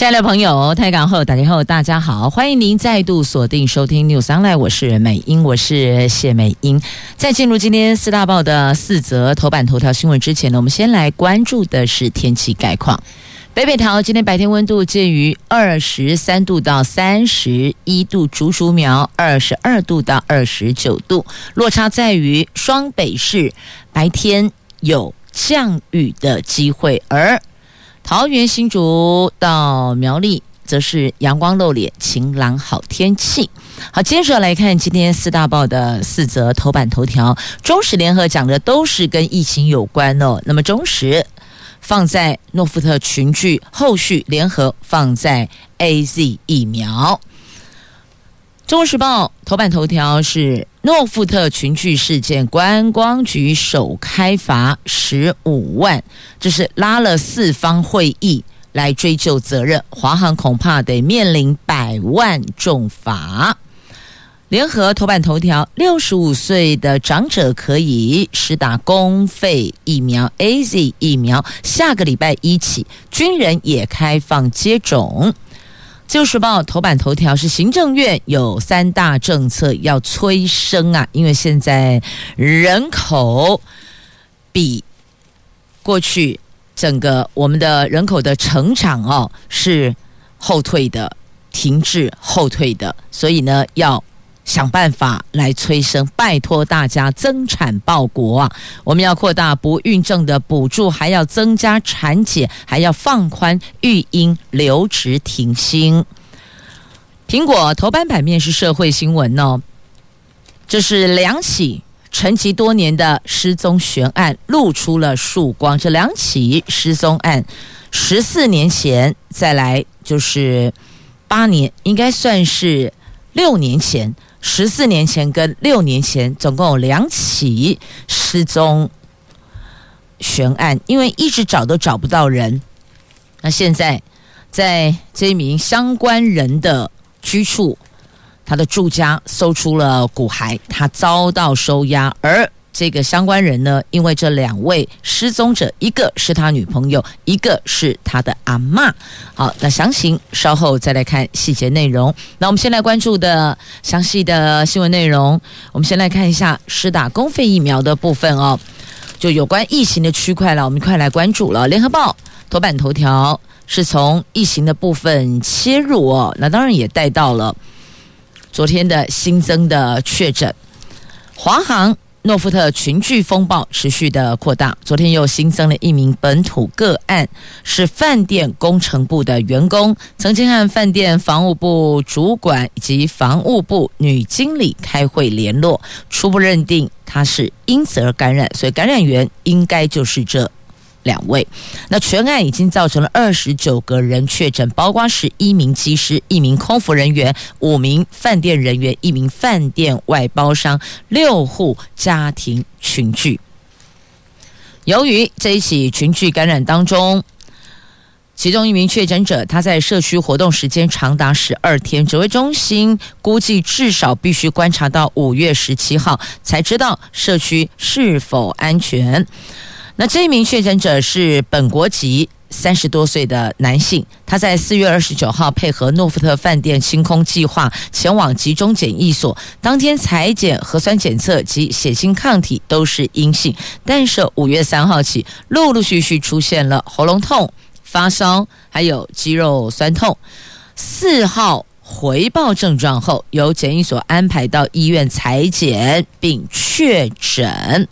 亲爱的朋友，台港后打电话，大家好，欢迎您再度锁定收听 News Online，我是美英，我是谢美英。在进入今天四大报的四则头版头条新闻之前呢，我们先来关注的是天气概况。北北桃今天白天温度介于二十三度到三十一度，竹竹苗二十二度到二十九度，落差在于双北市白天有降雨的机会，而桃园、新竹到苗栗，则是阳光露脸，晴朗好天气。好，接着来看今天四大报的四则头版头条。中时联合讲的都是跟疫情有关哦。那么中时放在诺富特群聚，后续联合放在 AZ 疫苗。《中国时报》头版头条是诺富特群聚事件，观光局首开罚十五万，这是拉了四方会议来追究责任，华航恐怕得面临百万重罚。联合头版头条：六十五岁的长者可以施打公费疫苗 AZ 疫苗，下个礼拜一起，军人也开放接种。《旧时报》头版头条是行政院有三大政策要催生啊，因为现在人口比过去整个我们的人口的成长哦是后退的，停滞后退的，所以呢要。想办法来催生，拜托大家增产报国啊！我们要扩大不孕症的补助，还要增加产检，还要放宽育婴留职停薪。苹果头版版面是社会新闻哦，这是两起沉寂多年的失踪悬案露出了曙光。这两起失踪案，十四年前再来就是八年，应该算是六年前。十四年前跟六年前，总共有两起失踪悬案，因为一直找都找不到人。那现在，在这名相关人的居处，他的住家搜出了骨骸，他遭到收押，而。这个相关人呢，因为这两位失踪者，一个是他女朋友，一个是他的阿嬷。好，那详情稍后再来看细节内容。那我们先来关注的详细的新闻内容，我们先来看一下施打公费疫苗的部分哦，就有关疫情的区块了，我们快来关注了。联合报头版头条是从疫情的部分切入哦，那当然也带到了昨天的新增的确诊，华航。诺富特群聚风暴持续的扩大，昨天又新增了一名本土个案，是饭店工程部的员工，曾经和饭店房务部主管以及房务部女经理开会联络，初步认定他是因此而感染，所以感染源应该就是这。两位，那全案已经造成了二十九个人确诊，包括十一名机师、一名空服人员、五名饭店人员、一名饭店外包商、六户家庭群聚。由于这一起群聚感染当中，其中一名确诊者他在社区活动时间长达十二天，指挥中心估计至少必须观察到五月十七号才知道社区是否安全。那这一名确诊者是本国籍，三十多岁的男性，他在四月二十九号配合诺富特饭店清空计划前往集中检疫所，当天采检核酸检测及血清抗体都是阴性，但是五月三号起陆陆续续出现了喉咙痛、发烧，还有肌肉酸痛，四号。回报症状后，由检疫所安排到医院裁检并确诊。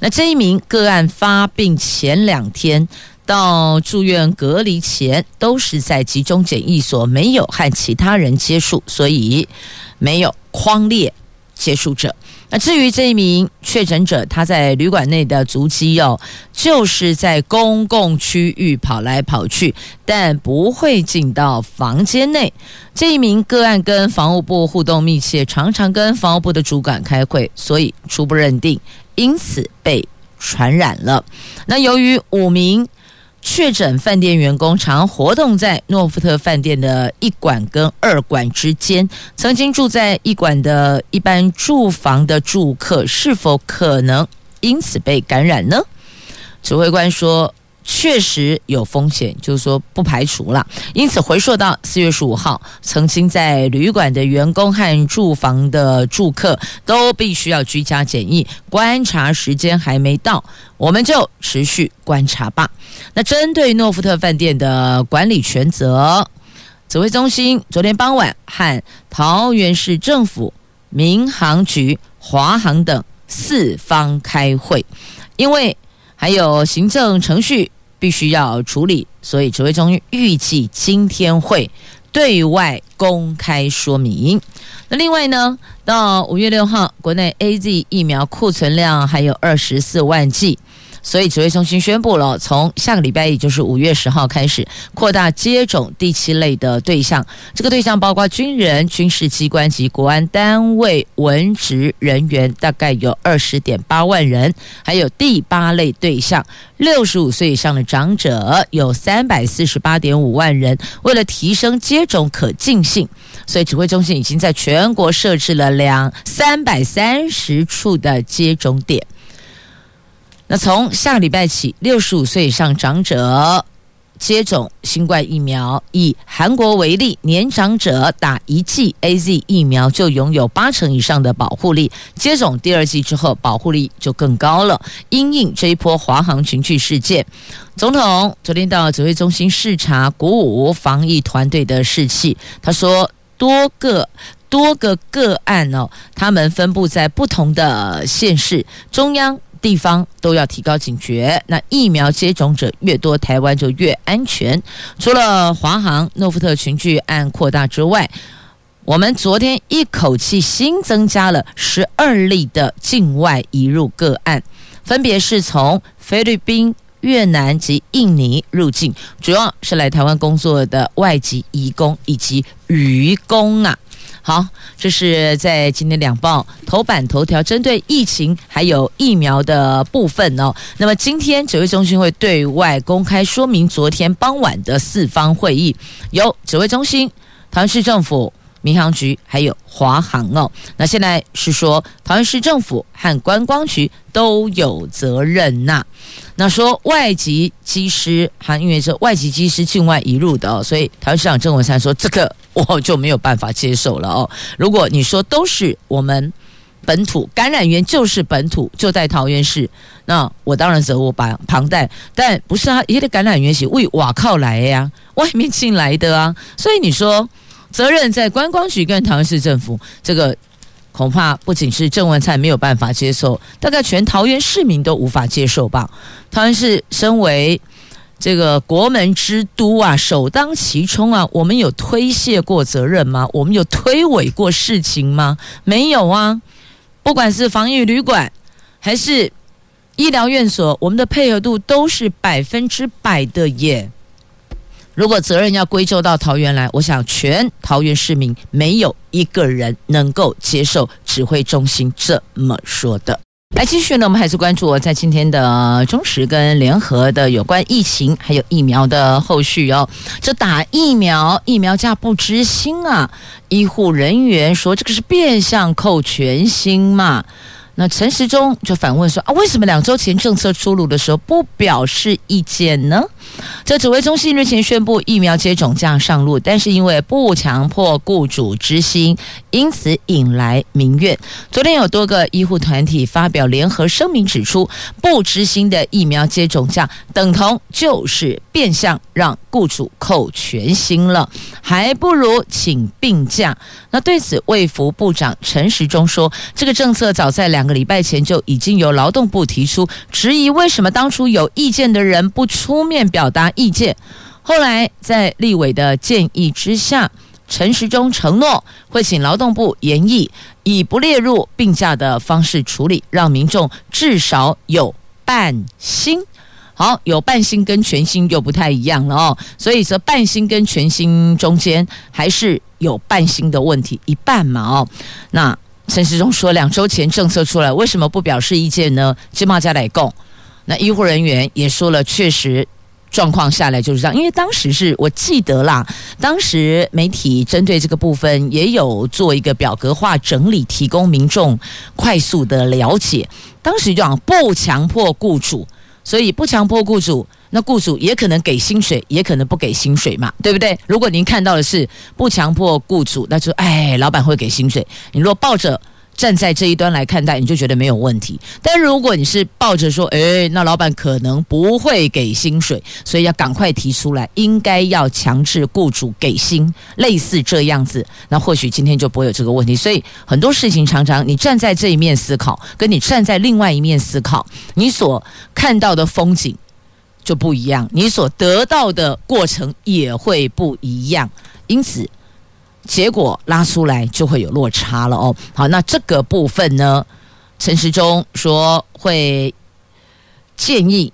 那这一名个案发病前两天到住院隔离前，都是在集中检疫所，没有和其他人接触，所以没有框列接触者。那至于这一名确诊者，他在旅馆内的足迹哦，就是在公共区域跑来跑去，但不会进到房间内。这一名个案跟房务部互动密切，常常跟房务部的主管开会，所以初步认定，因此被传染了。那由于五名确诊饭店员工常活动在诺富特饭店的一馆跟二馆之间，曾经住在一馆的一般住房的住客是否可能因此被感染呢？指挥官说。确实有风险，就是说不排除了。因此回溯到四月十五号，曾经在旅馆的员工和住房的住客都必须要居家检疫，观察时间还没到，我们就持续观察吧。那针对诺富特饭店的管理权责，指挥中心昨天傍晚和桃园市政府、民航局、华航等四方开会，因为还有行政程序。必须要处理，所以指挥中心预计今天会对外公开说明。那另外呢，到五月六号，国内 AZ 疫苗库存量还有二十四万剂。所以指挥中心宣布了，从下个礼拜，也就是五月十号开始，扩大接种第七类的对象。这个对象包括军人、军事机关及国安单位文职人员，大概有二十点八万人。还有第八类对象，六十五岁以上的长者有三百四十八点五万人。为了提升接种可进性，所以指挥中心已经在全国设置了两三百三十处的接种点。那从下礼拜起，六十五岁以上长者接种新冠疫苗，以韩国为例，年长者打一剂 AZ 疫苗就拥有八成以上的保护力，接种第二剂之后，保护力就更高了。因应这一波华航群聚事件，总统昨天到指挥中心视察，鼓舞防疫团队的士气。他说，多个多个个案哦，他们分布在不同的县市，中央。地方都要提高警觉，那疫苗接种者越多，台湾就越安全。除了华航、诺富特群聚案扩大之外，我们昨天一口气新增加了十二例的境外移入个案，分别是从菲律宾、越南及印尼入境，主要是来台湾工作的外籍移工以及渔工啊。好，这是在今天两报头版头条针对疫情还有疫苗的部分哦。那么今天指挥中心会对外公开说明昨天傍晚的四方会议，由指挥中心、桃园市政府、民航局还有华航哦。那现在是说桃园市政府和观光局都有责任呐、那说外籍机师，还因为是外籍机师境外移入的哦，所以桃园市长郑文灿说这个。我就没有办法接受了哦。如果你说都是我们本土感染源，就是本土就在桃园市，那我当然责无旁旁贷。但不是啊，一个感染源是为瓦靠来呀，外面进来的啊。所以你说责任在观光局跟桃园市政府，这个恐怕不仅是郑文灿没有办法接受，大概全桃园市民都无法接受吧。桃园市身为。这个国门之都啊，首当其冲啊！我们有推卸过责任吗？我们有推诿过事情吗？没有啊！不管是防疫旅馆还是医疗院所，我们的配合度都是百分之百的耶。如果责任要归咎到桃园来，我想全桃园市民没有一个人能够接受指挥中心这么说的。来继续呢，我们还是关注我在今天的中时跟联合的有关疫情还有疫苗的后续哦。这打疫苗，疫苗价不知心啊！医护人员说这个是变相扣全薪嘛。那陈时中就反问说啊，为什么两周前政策出炉的时候不表示意见呢？这指挥中心日前宣布疫苗接种将上路，但是因为不强迫雇主知心，因此引来民怨。昨天有多个医护团体发表联合声明，指出不知心的疫苗接种价等同就是变相让雇主扣全薪了，还不如请病假。那对此，卫福部长陈时中说，这个政策早在。两个礼拜前就已经由劳动部提出质疑，为什么当初有意见的人不出面表表达意见？后来在立委的建议之下，陈时中承诺会请劳动部研议，以不列入病假的方式处理，让民众至少有半薪。好，有半薪跟全薪又不太一样了哦，所以说半薪跟全薪中间还是有半薪的问题，一半嘛哦，那。陈时中说：“两周前政策出来，为什么不表示意见呢？”金茂家来供，那医护人员也说了，确实。状况下来就是这样，因为当时是我记得啦，当时媒体针对这个部分也有做一个表格化整理，提供民众快速的了解。当时就讲不强迫雇主，所以不强迫雇主，那雇主也可能给薪水，也可能不给薪水嘛，对不对？如果您看到的是不强迫雇主，那就哎，老板会给薪水。你若抱着。站在这一端来看待，你就觉得没有问题。但如果你是抱着说，诶，那老板可能不会给薪水，所以要赶快提出来，应该要强制雇主给薪，类似这样子，那或许今天就不会有这个问题。所以很多事情常常你站在这一面思考，跟你站在另外一面思考，你所看到的风景就不一样，你所得到的过程也会不一样。因此。结果拉出来就会有落差了哦。好，那这个部分呢，陈时中说会建议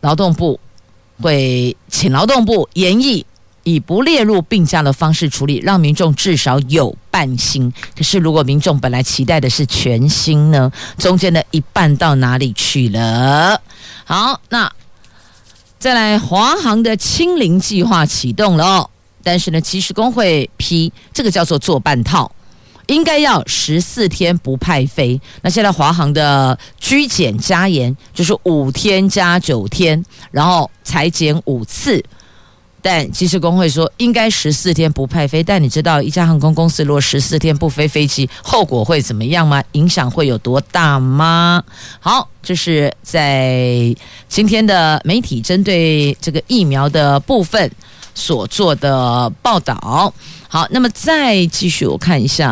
劳动部会请劳动部研议以不列入病假的方式处理，让民众至少有半薪。可是如果民众本来期待的是全薪呢，中间的一半到哪里去了？好，那再来华航的清零计划启动了哦。但是呢，其实工会批这个叫做做半套，应该要十四天不派飞。那现在华航的居检加严，就是五天加九天，然后裁减五次。但其实工会说应该十四天不派飞。但你知道一家航空公司如果十四天不飞飞机，后果会怎么样吗？影响会有多大吗？好，这是在今天的媒体针对这个疫苗的部分。所做的报道，好，那么再继续我看一下，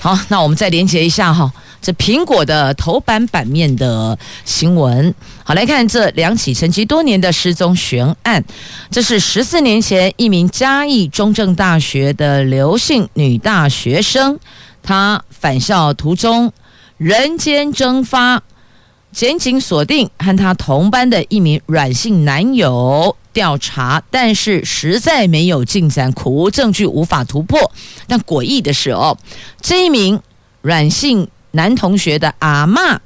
好，那我们再连接一下哈，这苹果的头版版面的新闻，好，来看这两起沉寂多年的失踪悬案，这是十四年前一名嘉义中正大学的刘姓女大学生，她返校途中人间蒸发，检警锁定和她同班的一名阮姓男友。调查，但是实在没有进展，苦无证据，无法突破。但诡异的是哦，这一名阮姓男同学的阿嬷，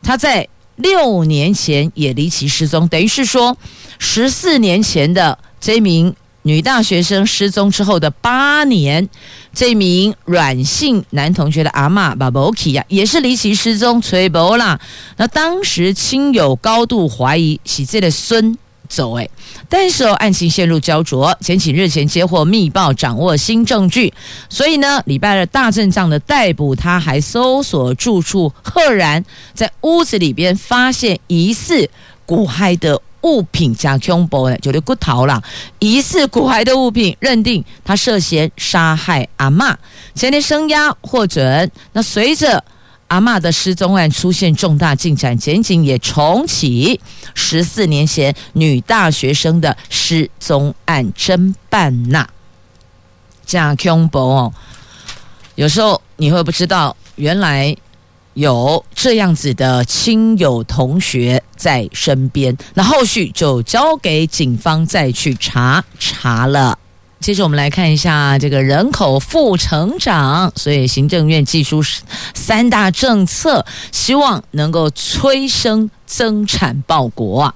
他在六年前也离奇失踪，等于是说，十四年前的这名女大学生失踪之后的八年，这名阮姓男同学的阿嬷巴宝奇呀，也是离奇失踪，崔博啦。那当时亲友高度怀疑是这个孙。走哎，但是哦，案情陷入焦灼。检警日前接获密报，掌握新证据，所以呢，礼拜二大阵仗的逮捕他，还搜索住处，赫然在屋子里边发现疑似骨骸的物品，加恐怖的，就是骨头啦，疑似骨骸的物品，认定他涉嫌杀害阿嬷，前天声押获准。那随着。阿嬷的失踪案出现重大进展，检警也重启十四年前女大学生的失踪案侦办呐。这恐怖哦！有时候你会不知道，原来有这样子的亲友同学在身边，那后续就交给警方再去查查了。接着我们来看一下这个人口负成长，所以行政院寄出三大政策，希望能够催生增产报国啊。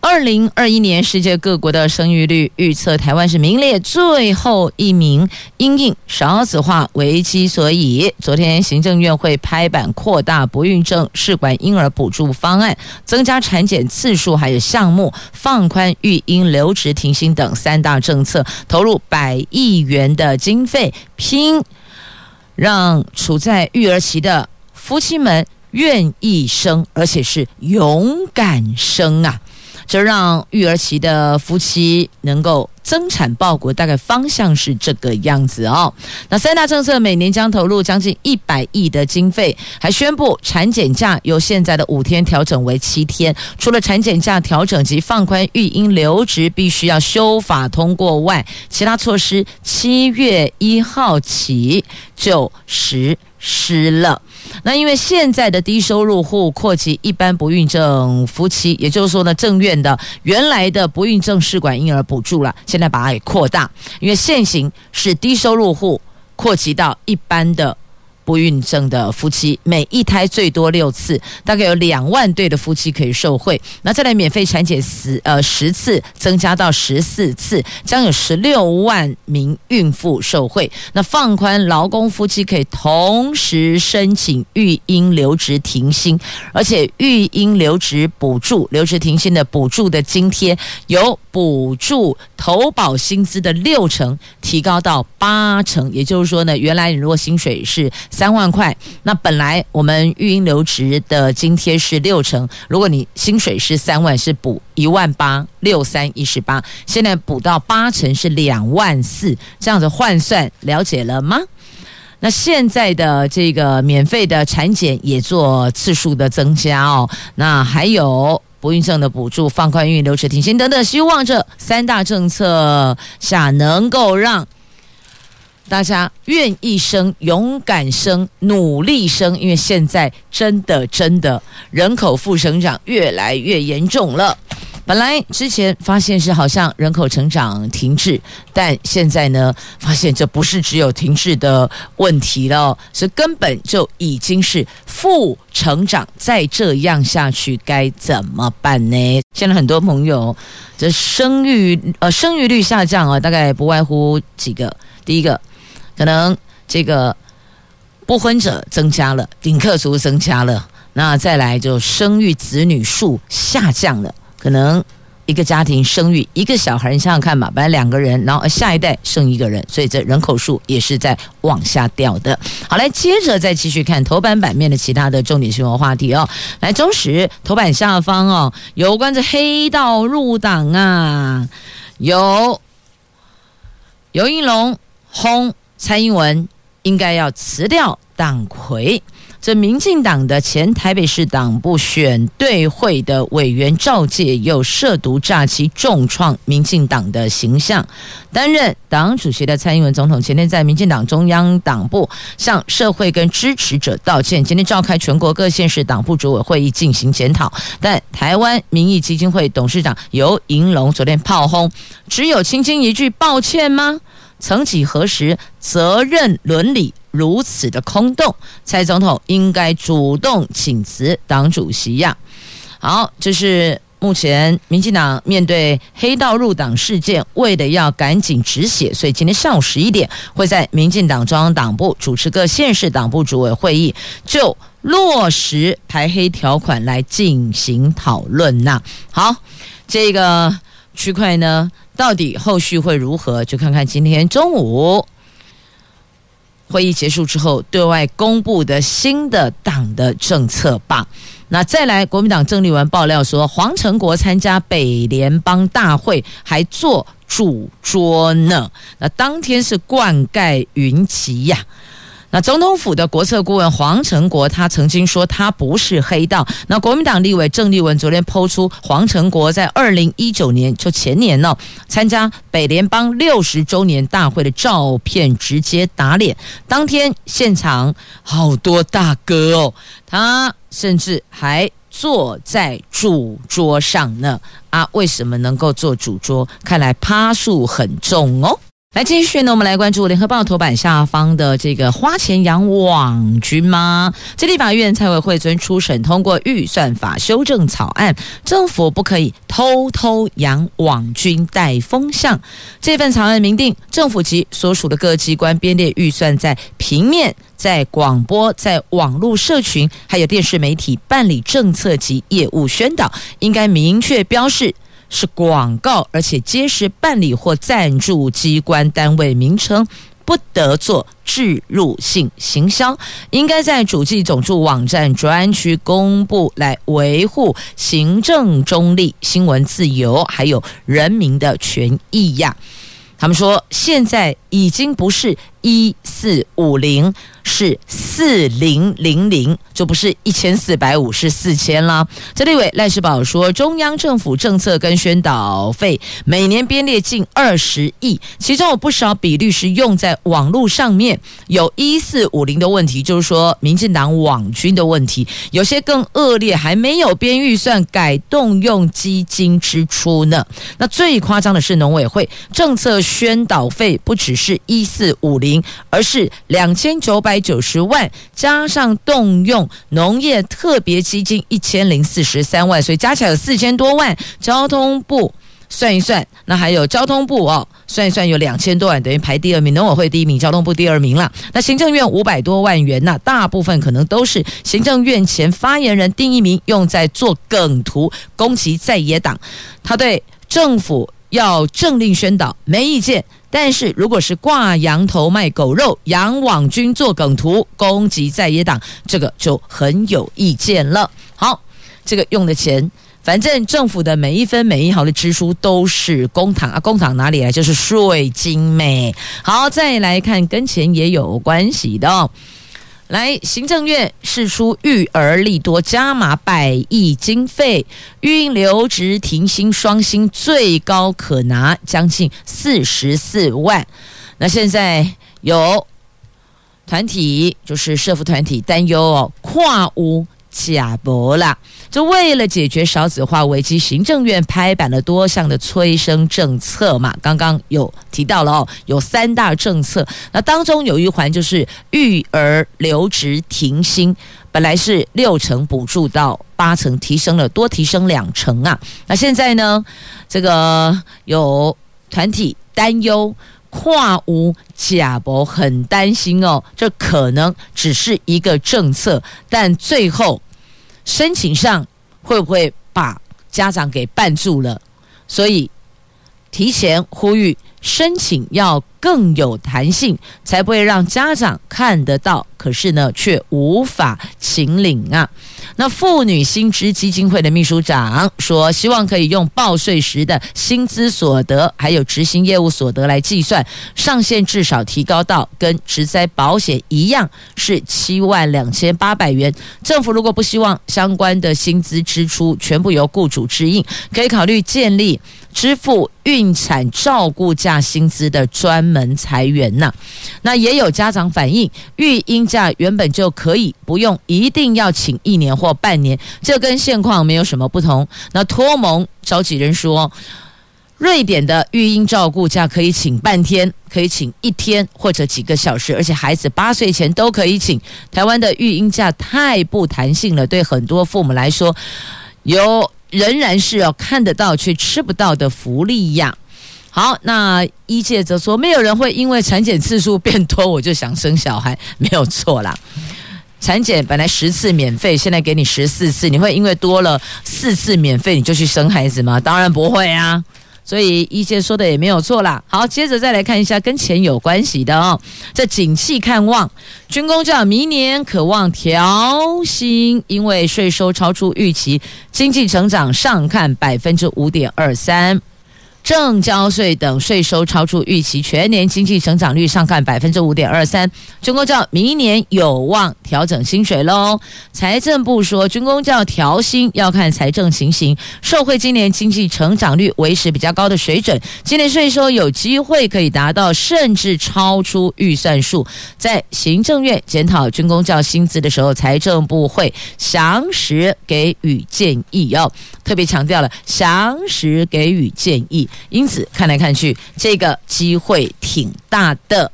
二零二一年世界各国的生育率预测，台湾是名列最后一名，因应少子化危机，所以昨天行政院会拍板扩大不孕症试管婴儿补助方案，增加产检次数，还有项目放宽育婴留职停薪等三大政策，投入百亿元的经费，拼让处在育儿期的夫妻们愿意生，而且是勇敢生啊！就让育儿期的夫妻能够增产报国，大概方向是这个样子哦。那三大政策每年将投入将近一百亿的经费，还宣布产检假由现在的五天调整为七天。除了产检假调整及放宽育婴留职必须要修法通过外，其他措施七月一号起就实失了。那因为现在的低收入户扩及一般不孕症夫妻，也就是说呢，正院的原来的不孕症试管婴儿补助了，现在把它给扩大，因为现行是低收入户扩及到一般的不孕症的夫妻，每一胎最多六次，大概有两万对的夫妻可以受惠。那再来免费产检十呃十次，增加到十四次，将有十六万名孕妇受惠。那放宽劳工夫妻可以同时申请育婴留职停薪，而且育婴留职补助、留职停薪的补助的津贴由补助投保薪资的六成提高到八成，也就是说呢，原来你如果薪水是三万块，那本来我们育婴留职的津贴是六成。如果你薪水是三万，是补一万八，六三一十八。现在补到八成是两万四，这样子换算，了解了吗？那现在的这个免费的产检也做次数的增加哦。那还有不孕症的补助、放宽孕留职停薪等等，希望这三大政策下能够让。大家愿意生、勇敢生、努力生，因为现在真的真的人口负成长越来越严重了。本来之前发现是好像人口成长停滞，但现在呢，发现这不是只有停滞的问题了，是根本就已经是负成长。再这样下去该怎么办呢？现在很多朋友这生育呃生育率下降啊，大概不外乎几个，第一个。可能这个不婚者增加了，顶客族增加了，那再来就生育子女数下降了。可能一个家庭生育一个小孩，你想想看嘛，本来两个人，然后下一代生一个人，所以这人口数也是在往下掉的。好，来接着再继续看头版版面的其他的重点新闻话题哦。来，中时头版下方哦，有关这黑道入党啊，有游盈隆轰。蔡英文应该要辞掉党魁。这民进党的前台北市党部选对会的委员赵介又涉毒诈欺，重创民进党的形象。担任党主席的蔡英文总统前天在民进党中央党部向社会跟支持者道歉。今天召开全国各县市党部主委会议进行检讨。但台湾民意基金会董事长游盈隆昨天炮轰，只有轻轻一句抱歉吗？曾几何时，责任伦理如此的空洞，蔡总统应该主动请辞党主席呀。好，这是目前民进党面对黑道入党事件，为的要赶紧止血，所以今天上午十一点会在民进党中央党部主持各县市党部主委会议，就落实排黑条款来进行讨论呐。好，这个区块呢？到底后续会如何？就看看今天中午会议结束之后对外公布的新的党的政策吧。那再来，国民党郑丽文爆料说，黄成国参加北联邦大会还做主桌呢。那当天是灌溉云集呀。那总统府的国策顾问黄成国，他曾经说他不是黑道。那国民党立委郑丽文昨天抛出黄成国在二零一九年就前年呢参加北联邦六十周年大会的照片，直接打脸。当天现场好多大哥哦，他甚至还坐在主桌上呢。啊，为什么能够坐主桌？看来趴数很重哦。来继续呢，我们来关注联合报头版下方的这个花钱养网军吗？这立法院财委会昨天初审通过预算法修正草案，政府不可以偷偷养网军带风向。这份草案明定，政府及所属的各机关编列预算，在平面、在广播、在网络社群，还有电视媒体办理政策及业务宣导，应该明确标示。是广告，而且皆是办理或赞助机关单位名称，不得做置入性行销。应该在主计总处网站专区公布，来维护行政中立、新闻自由，还有人民的权益呀。他们说，现在已经不是一四五零。是四零零零，就不是一千四百五，是四千啦。这立委赖世宝说，中央政府政策跟宣导费每年编列近二十亿，其中有不少比率是用在网络上面。有一四五零的问题，就是说民进党网军的问题，有些更恶劣，还没有编预算，改动用基金支出呢。那最夸张的是农委会政策宣导费，不只是一四五零。而是两千九百九十万，加上动用农业特别基金一千零四十三万，所以加起来有四千多万。交通部。算一算，那还有交通部哦，算一算有两千多万，等于排第二名，农委会第一名，交通部第二名了。那行政院五百多万元，那大部分可能都是行政院前发言人丁一明用在做梗图攻击在野党，他对政府要政令宣导没意见，但是如果是挂羊头卖狗肉，杨网军做梗图攻击在野党，这个就很有意见了。好，这个用的钱。反正政府的每一分每一毫的支出都是公帑啊，公帑哪里来？就是税金美。好，再来看跟钱也有关系的哦。来，行政院释出育儿利多加码百亿经费，育婴留职停薪双薪最高可拿将近四十四万。那现在有团体就是社福团体担忧哦，跨屋假博啦。就为了解决少子化危机，行政院拍板了多项的催生政策嘛。刚刚有提到了哦，有三大政策。那当中有一环就是育儿留职停薪，本来是六成补助到八成，提升了多提升两成啊。那现在呢，这个有团体担忧跨无假博，很担心哦，这可能只是一个政策，但最后。申请上会不会把家长给绊住了？所以提前呼吁申请要更有弹性，才不会让家长看得到，可是呢却无法请领啊。那妇女薪资基金会的秘书长说，希望可以用报税时的薪资所得，还有执行业务所得来计算，上限至少提高到跟职灾保险一样，是七万两千八百元。政府如果不希望相关的薪资支出全部由雇主支应，可以考虑建立支付孕产照顾假薪资的专门裁员呐。那也有家长反映，育婴假原本就可以不用一定要请一年或。半年，这跟现况没有什么不同。那托蒙召集人说，瑞典的育婴照顾假可以请半天，可以请一天或者几个小时，而且孩子八岁前都可以请。台湾的育婴假太不弹性了，对很多父母来说，有仍然是要看得到却吃不到的福利呀。好，那医界则说，没有人会因为产检次数变多，我就想生小孩，没有错啦。产检本来十次免费，现在给你十四次，你会因为多了四次免费你就去生孩子吗？当然不会啊！所以医界说的也没有错啦。好，接着再来看一下跟钱有关系的哦。这景气看旺，军工教明年可望调薪，因为税收超出预期，经济成长上看百分之五点二三。证交税等税收超出预期，全年经济成长率上看百分之五点二三。军工教明年有望调整薪水喽。财政部说，军工教调薪要看财政情形，受惠今年经济成长率维持比较高的水准，今年税收有机会可以达到甚至超出预算数。在行政院检讨军工教薪资的时候，财政部会详实给予建议哦，特别强调了详实给予建议。因此，看来看去，这个机会挺大的。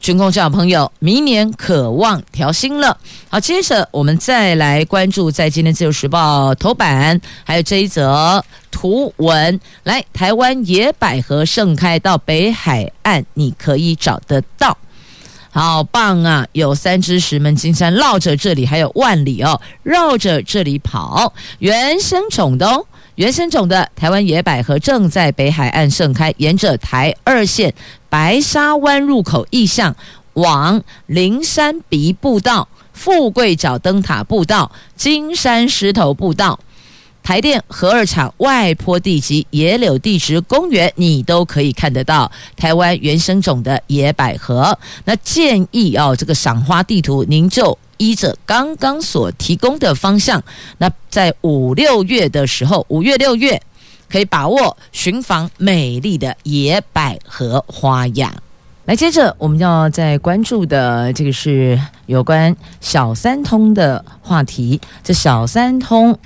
军公教朋友，明年可望调薪了。好，接着我们再来关注在今天自由时报头版，还有这一则图文。来，台湾野百合盛开，到北海岸你可以找得到。好棒啊！有三只石门金山绕着这里，还有万里哦，绕着这里跑，原生种的哦。原生种的台湾野百合正在北海岸盛开，沿着台二线白沙湾入口意向往灵山鼻步道、富贵角灯塔步道、金山石头步道、台电核二厂外坡地及野柳地质公园，你都可以看得到台湾原生种的野百合。那建议哦，这个赏花地图您就。依着刚刚所提供的方向，那在五六月的时候，五月六月可以把握寻访美丽的野百合花样。来，接着我们要再关注的这个是有关小三通的话题。这小三通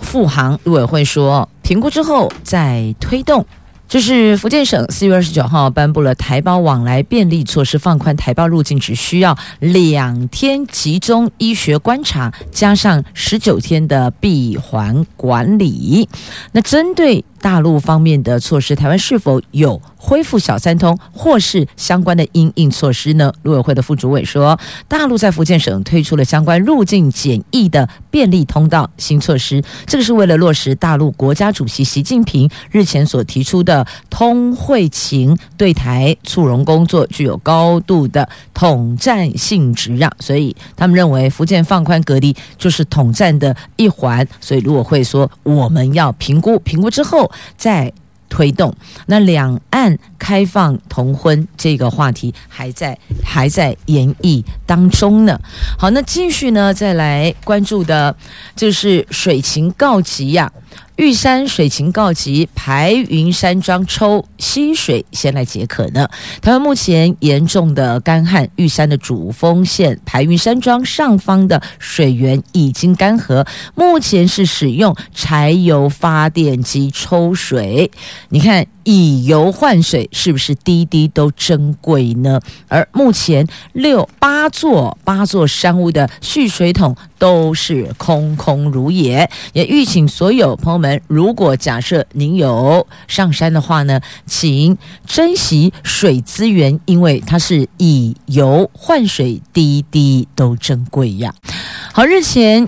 复航陆委会说，评估之后再推动。这是福建省四月二十九号颁布了台胞往来便利措施，放宽台胞入境只需要两天集中医学观察，加上十九天的闭环管理。那针对大陆方面的措施，台湾是否有恢复小三通或是相关的因应措施呢？陆委会的副主委说，大陆在福建省推出了相关入境检疫的便利通道新措施，这个是为了落实大陆国家主席习近平日前所提出的通惠情对台促融工作具有高度的统战性质啊，所以他们认为福建放宽隔离就是统战的一环，所以陆委会说我们要评估，评估之后。在推动，那两岸开放同婚这个话题还在还在研议当中呢。好，那继续呢，再来关注的就是水情告急呀、玉山水情告急，排云山庄抽溪水，先来解渴呢。台湾目前严重的干旱，玉山的主峰线排云山庄上方的水源已经干涸，目前是使用柴油发电机抽水。你看。以油换水是不是滴滴都珍贵呢？而目前六八座八座山屋的蓄水桶都是空空如也。也吁请所有朋友们，如果假设您有上山的话呢，请珍惜水资源，因为它是以油换水，滴滴都珍贵呀。好，日前。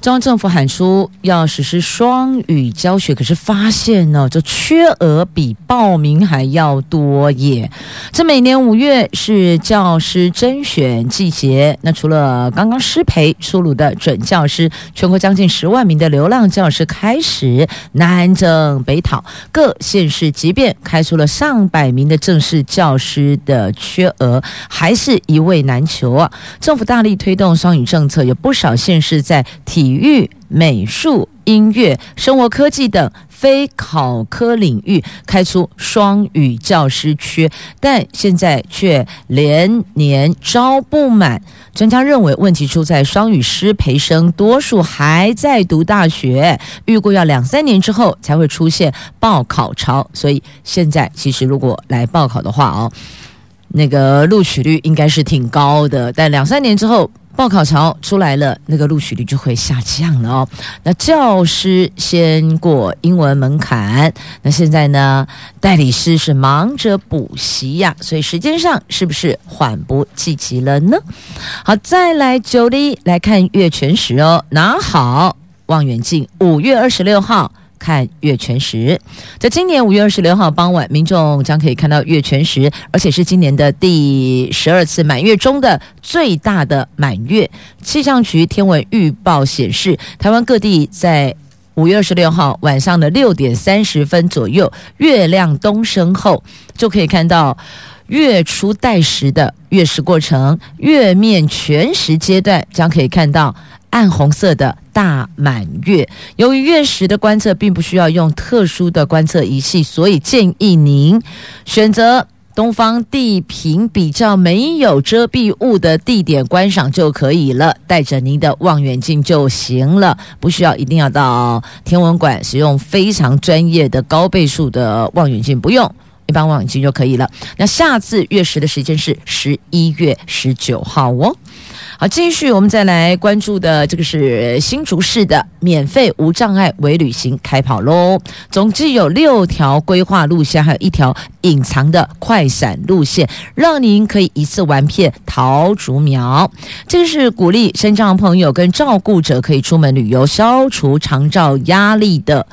中央政府喊出要实施双语教学，可是发现呢，这缺额比报名还要多耶。这每年五月是教师甄选季节，那除了刚刚失培出炉的准教师，全国将近十万名的流浪教师开始南征北讨，各县市即便开出了上百名的正式教师的缺额，还是一位难求啊。政府大力推动双语政策，有不少县市在体体育、美术、音乐、生活科技等非考科领域开出双语教师缺，但现在却连年招不满。专家认为问题出在双语师培生多数还在读大学，预估要两三年之后才会出现报考潮。所以现在其实如果来报考的话哦，那个录取率应该是挺高的，但两三年之后。报考潮出来了，那个录取率就会下降了哦。那教师先过英文门槛，那现在呢，代理师是忙着补习呀，所以时间上是不是缓不济急了呢？好，再来九里来看月全食哦，拿好望远镜，五月二十六号。看月全食，在今年五月二十六号傍晚，民众将可以看到月全食，而且是今年的第十二次满月中的最大的满月。气象局天文预报显示，台湾各地在五月二十六号晚上的六点三十分左右，月亮东升后，就可以看到月初带食的月食过程，月面全食阶段将可以看到。暗红色的大满月，由于月食的观测并不需要用特殊的观测仪器，所以建议您选择东方地平比较没有遮蔽物的地点观赏就可以了，带着您的望远镜就行了，不需要一定要到天文馆使用非常专业的高倍数的望远镜，不用，一般望远镜就可以了。那下次月食的时间是十一月十九号哦。好，继续我们再来关注的这个是新竹市的免费无障碍微旅行开跑喽！总计有六条规划路线，还有一条隐藏的快闪路线，让您可以一次玩遍桃竹苗。这个是鼓励身障朋友跟照顾者可以出门旅游，消除长照压力的。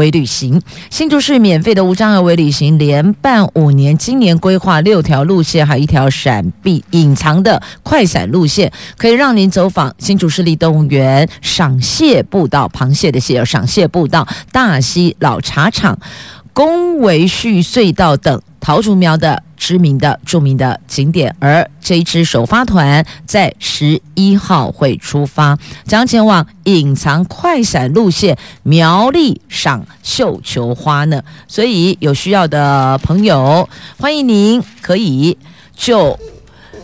微旅行，新竹市免费的无障碍微旅行连办五年，今年规划六条路线，还有一条闪避隐藏的快闪路线，可以让您走访新竹市立动物园、赏蟹步道、螃蟹的蟹、赏蟹步道、大溪老茶厂、公维旭隧道等。桃竹苗的知名的著名的景点，而这一支首发团在十一号会出发，将前往隐藏快闪路线苗栗赏绣球花呢。所以有需要的朋友，欢迎您可以就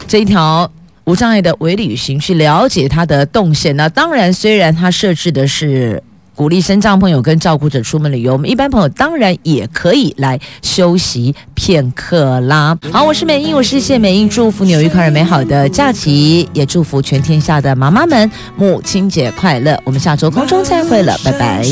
这一条无障碍的微旅行去了解它的动线。那当然，虽然它设置的是。鼓励身障朋友跟照顾者出门旅游，我们一般朋友当然也可以来休息片刻啦。好，我是美英，我是谢美英，祝福你有愉快而美好的假期，也祝福全天下的妈妈们母亲节快乐。我们下周空中再会了，拜拜。